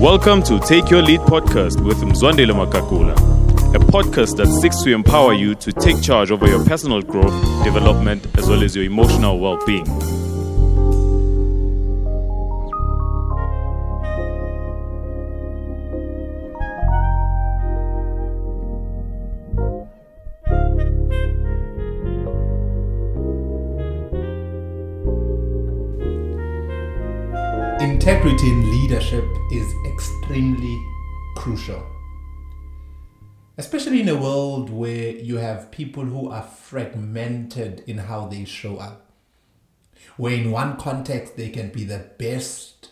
Welcome to Take Your Lead podcast with Mzwandile Makakula, a podcast that seeks to empower you to take charge over your personal growth, development, as well as your emotional well being. Integrity in leadership is extremely crucial. Especially in a world where you have people who are fragmented in how they show up. Where in one context they can be the best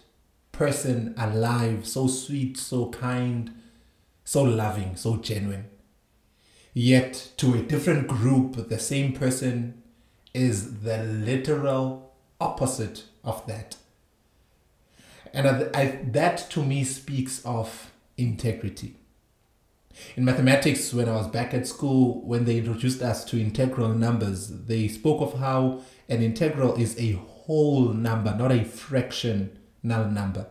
person alive, so sweet, so kind, so loving, so genuine. Yet to a different group, the same person is the literal opposite of that. And I, I, that to me speaks of integrity. In mathematics, when I was back at school, when they introduced us to integral numbers, they spoke of how an integral is a whole number, not a fractional number.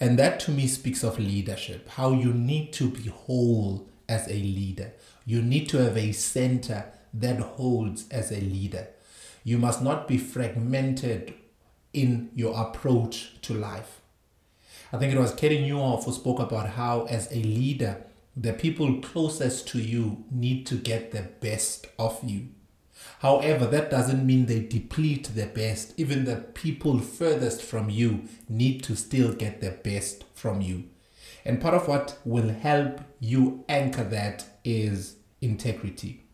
And that to me speaks of leadership, how you need to be whole as a leader. You need to have a center that holds as a leader. You must not be fragmented in your approach to life. I think it was Carey Nieuwhof who spoke about how, as a leader, the people closest to you need to get the best of you. However, that doesn't mean they deplete the best. Even the people furthest from you need to still get the best from you. And part of what will help you anchor that is integrity.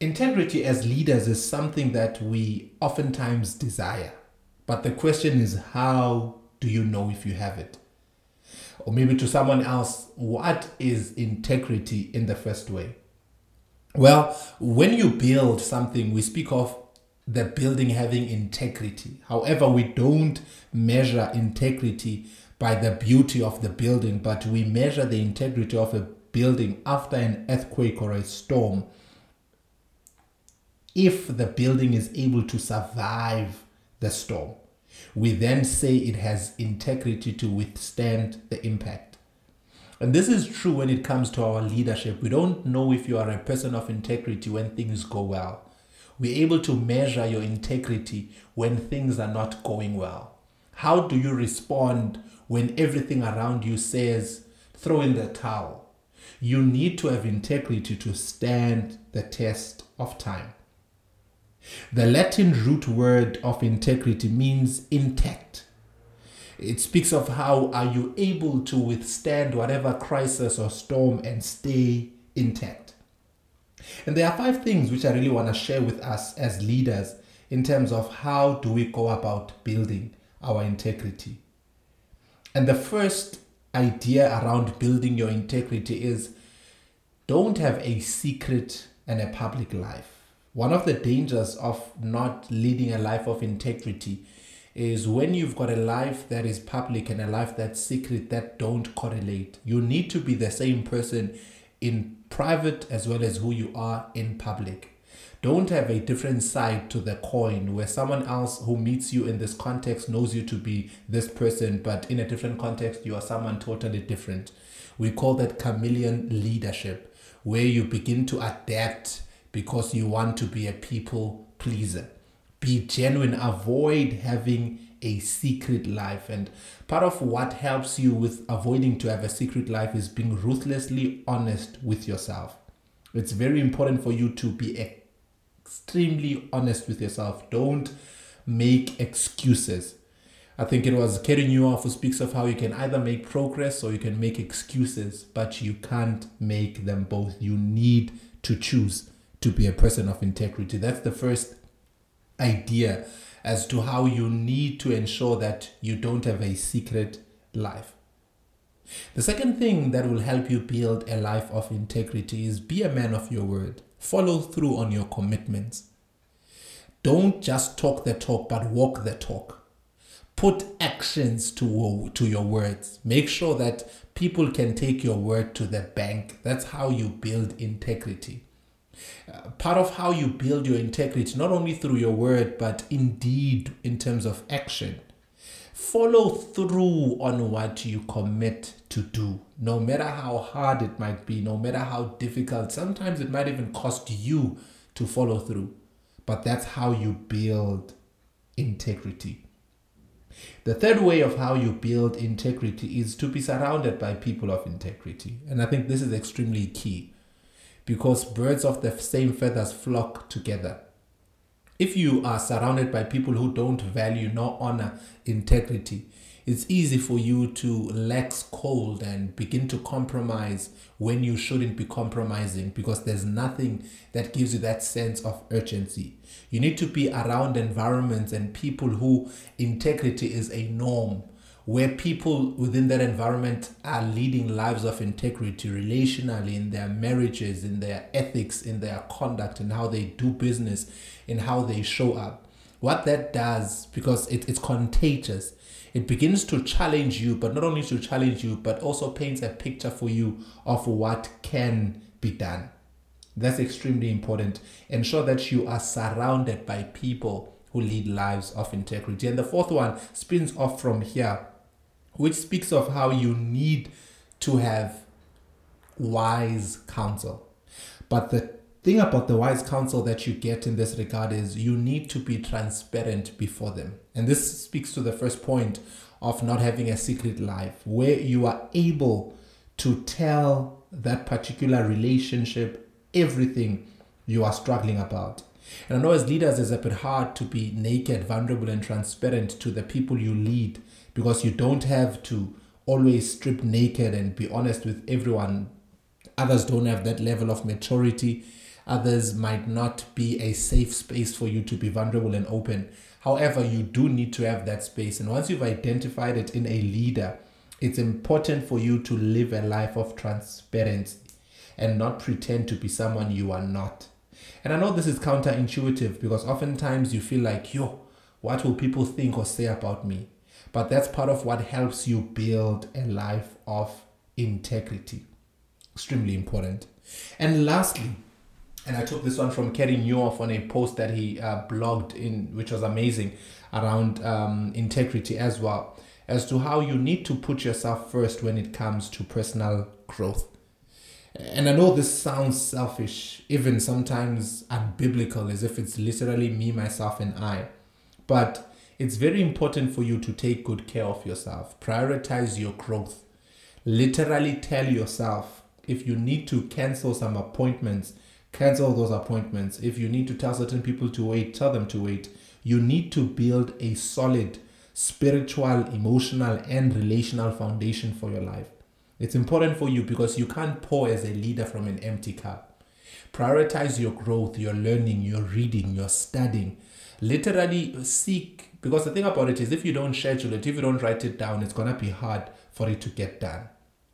Integrity as leaders is something that we oftentimes desire. But the question is, how do you know if you have it? Or maybe to someone else, what is integrity in the first way? Well, when you build something, we speak of the building having integrity. However, we don't measure integrity by the beauty of the building, but we measure the integrity of a building after an earthquake or a storm if the building is able to survive the storm. We then say it has integrity to withstand the impact. And this is true when it comes to our leadership. We don't know if you are a person of integrity when things go well. We're able to measure your integrity when things are not going well. How do you respond when everything around you says, throw in the towel? You need to have integrity to stand the test of time. The Latin root word of integrity means intact. It speaks of how are you able to withstand whatever crisis or storm and stay intact. And there are five things which I really want to share with us as leaders in terms of how do we go about building our integrity. And the first idea around building your integrity is don't have a secret and a public life. One of the dangers of not leading a life of integrity is when you've got a life that is public and a life that's secret that don't correlate. You need to be the same person in private as well as who you are in public. Don't have a different side to the coin where someone else who meets you in this context knows you to be this person, but in a different context, you are someone totally different. We call that chameleon leadership, where you begin to adapt because you want to be a people pleaser. Be genuine, avoid having a secret life. And part of what helps you with avoiding to have a secret life is being ruthlessly honest with yourself. It's very important for you to be extremely honest with yourself. Don't make excuses. I think it was Carey Nieuwhof who speaks of how you can either make progress or you can make excuses, but you can't make them both. You need to choose to be a person of integrity. That's the first idea as to how you need to ensure that you don't have a secret life. The second thing that will help you build a life of integrity is be a man of your word. Follow through on your commitments. Don't just talk the talk, but walk the talk. Put actions to, to your words. Make sure that people can take your word to the bank. That's how you build integrity. Part of how you build your integrity, not only through your word, but indeed in terms of action, Follow through on what you commit to do, no matter how hard it might be, no matter how difficult. Sometimes it might even cost you to follow through, but that's how you build integrity. The third way of how you build integrity is to be surrounded by people of integrity. And I think this is extremely key because birds of the same feathers flock together. If you are surrounded by people who don't value nor honor integrity, it's easy for you to lax cold and begin to compromise when you shouldn't be compromising because there's nothing that gives you that sense of urgency. You need to be around environments and people who integrity is a norm, where people within that environment are leading lives of integrity relationally in their marriages, in their ethics, in their conduct, in how they do business, in how they show up. What that does, because it, it's contagious, it begins to challenge you, but not only to challenge you, but also paints a picture for you of what can be done. That's extremely important. Ensure that you are surrounded by people who lead lives of integrity. And the fourth one spins off from here, which speaks of how you need to have wise counsel. But the thing about the wise counsel that you get in this regard is you need to be transparent before them. And this speaks to the first point of not having a secret life, where you are able to tell that particular relationship everything you are struggling about. And I know as leaders, it's a bit hard to be naked, vulnerable, and transparent to the people you lead because you don't have to always strip naked and be honest with everyone. Others don't have that level of maturity Others might not be a safe space for you to be vulnerable and open. However, you do need to have that space. And once you've identified it in a leader, it's important for you to live a life of transparency and not pretend to be someone you are not. And I know this is counterintuitive because oftentimes you feel like, yo, what will people think or say about me? But that's part of what helps you build a life of integrity. Extremely important. And lastly, and I took this one from Carey Nieuwhof on a post that he uh, blogged in, which was amazing, around um, integrity as well, as to how you need to put yourself first when it comes to personal growth. And I know this sounds selfish, even sometimes unbiblical, as if it's literally me, myself, and I. But it's very important for you to take good care of yourself, prioritize your growth. Literally tell yourself if you need to cancel some appointments cancel those appointments. If you need to tell certain people to wait, tell them to wait. You need to build a solid spiritual, emotional, and relational foundation for your life. It's important for you because you can't pour as a leader from an empty cup. Prioritize your growth, your learning, your reading, your studying. Literally seek, because the thing about it is, if you don't schedule it, if you don't write it down, it's going to be hard for it to get done.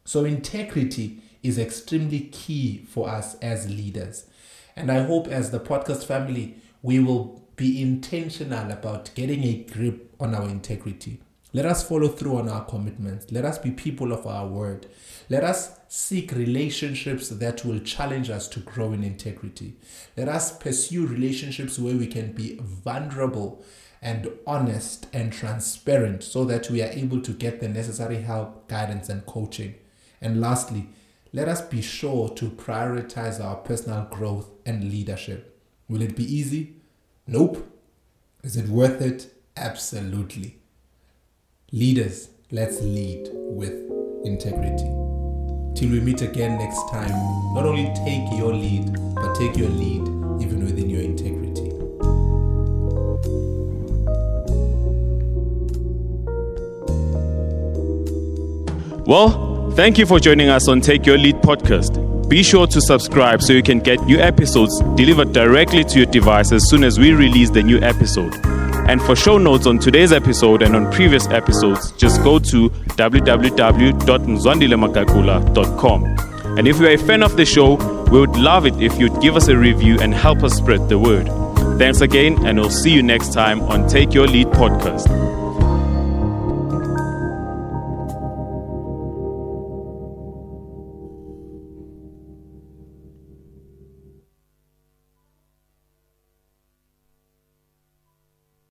So, integrity is extremely key for us as leaders. And I hope as the podcast family, we will be intentional about getting a grip on our integrity. Let us follow through on our commitments. Let us be people of our word. Let us seek relationships that will challenge us to grow in integrity. Let us pursue relationships where we can be vulnerable and honest and transparent so that we are able to get the necessary help, guidance, and coaching. And lastly, let us be sure to prioritize our personal growth and leadership. Will it be easy? Nope. Is it worth it? Absolutely. Leaders, let's lead with integrity. Till we meet again next time, not only take your lead, but take your lead even within your integrity. Well, Thank you for joining us on Take Your Lead podcast. Be sure to subscribe so you can get new episodes delivered directly to your device as soon as we release the new episode. And for show notes on today's episode and on previous episodes, just go to www.mzwandilemakakula.com. And if you're a fan of the show, we would love it if you'd give us a review and help us spread the word. Thanks again, and we'll see you next time on Take Your Lead podcast.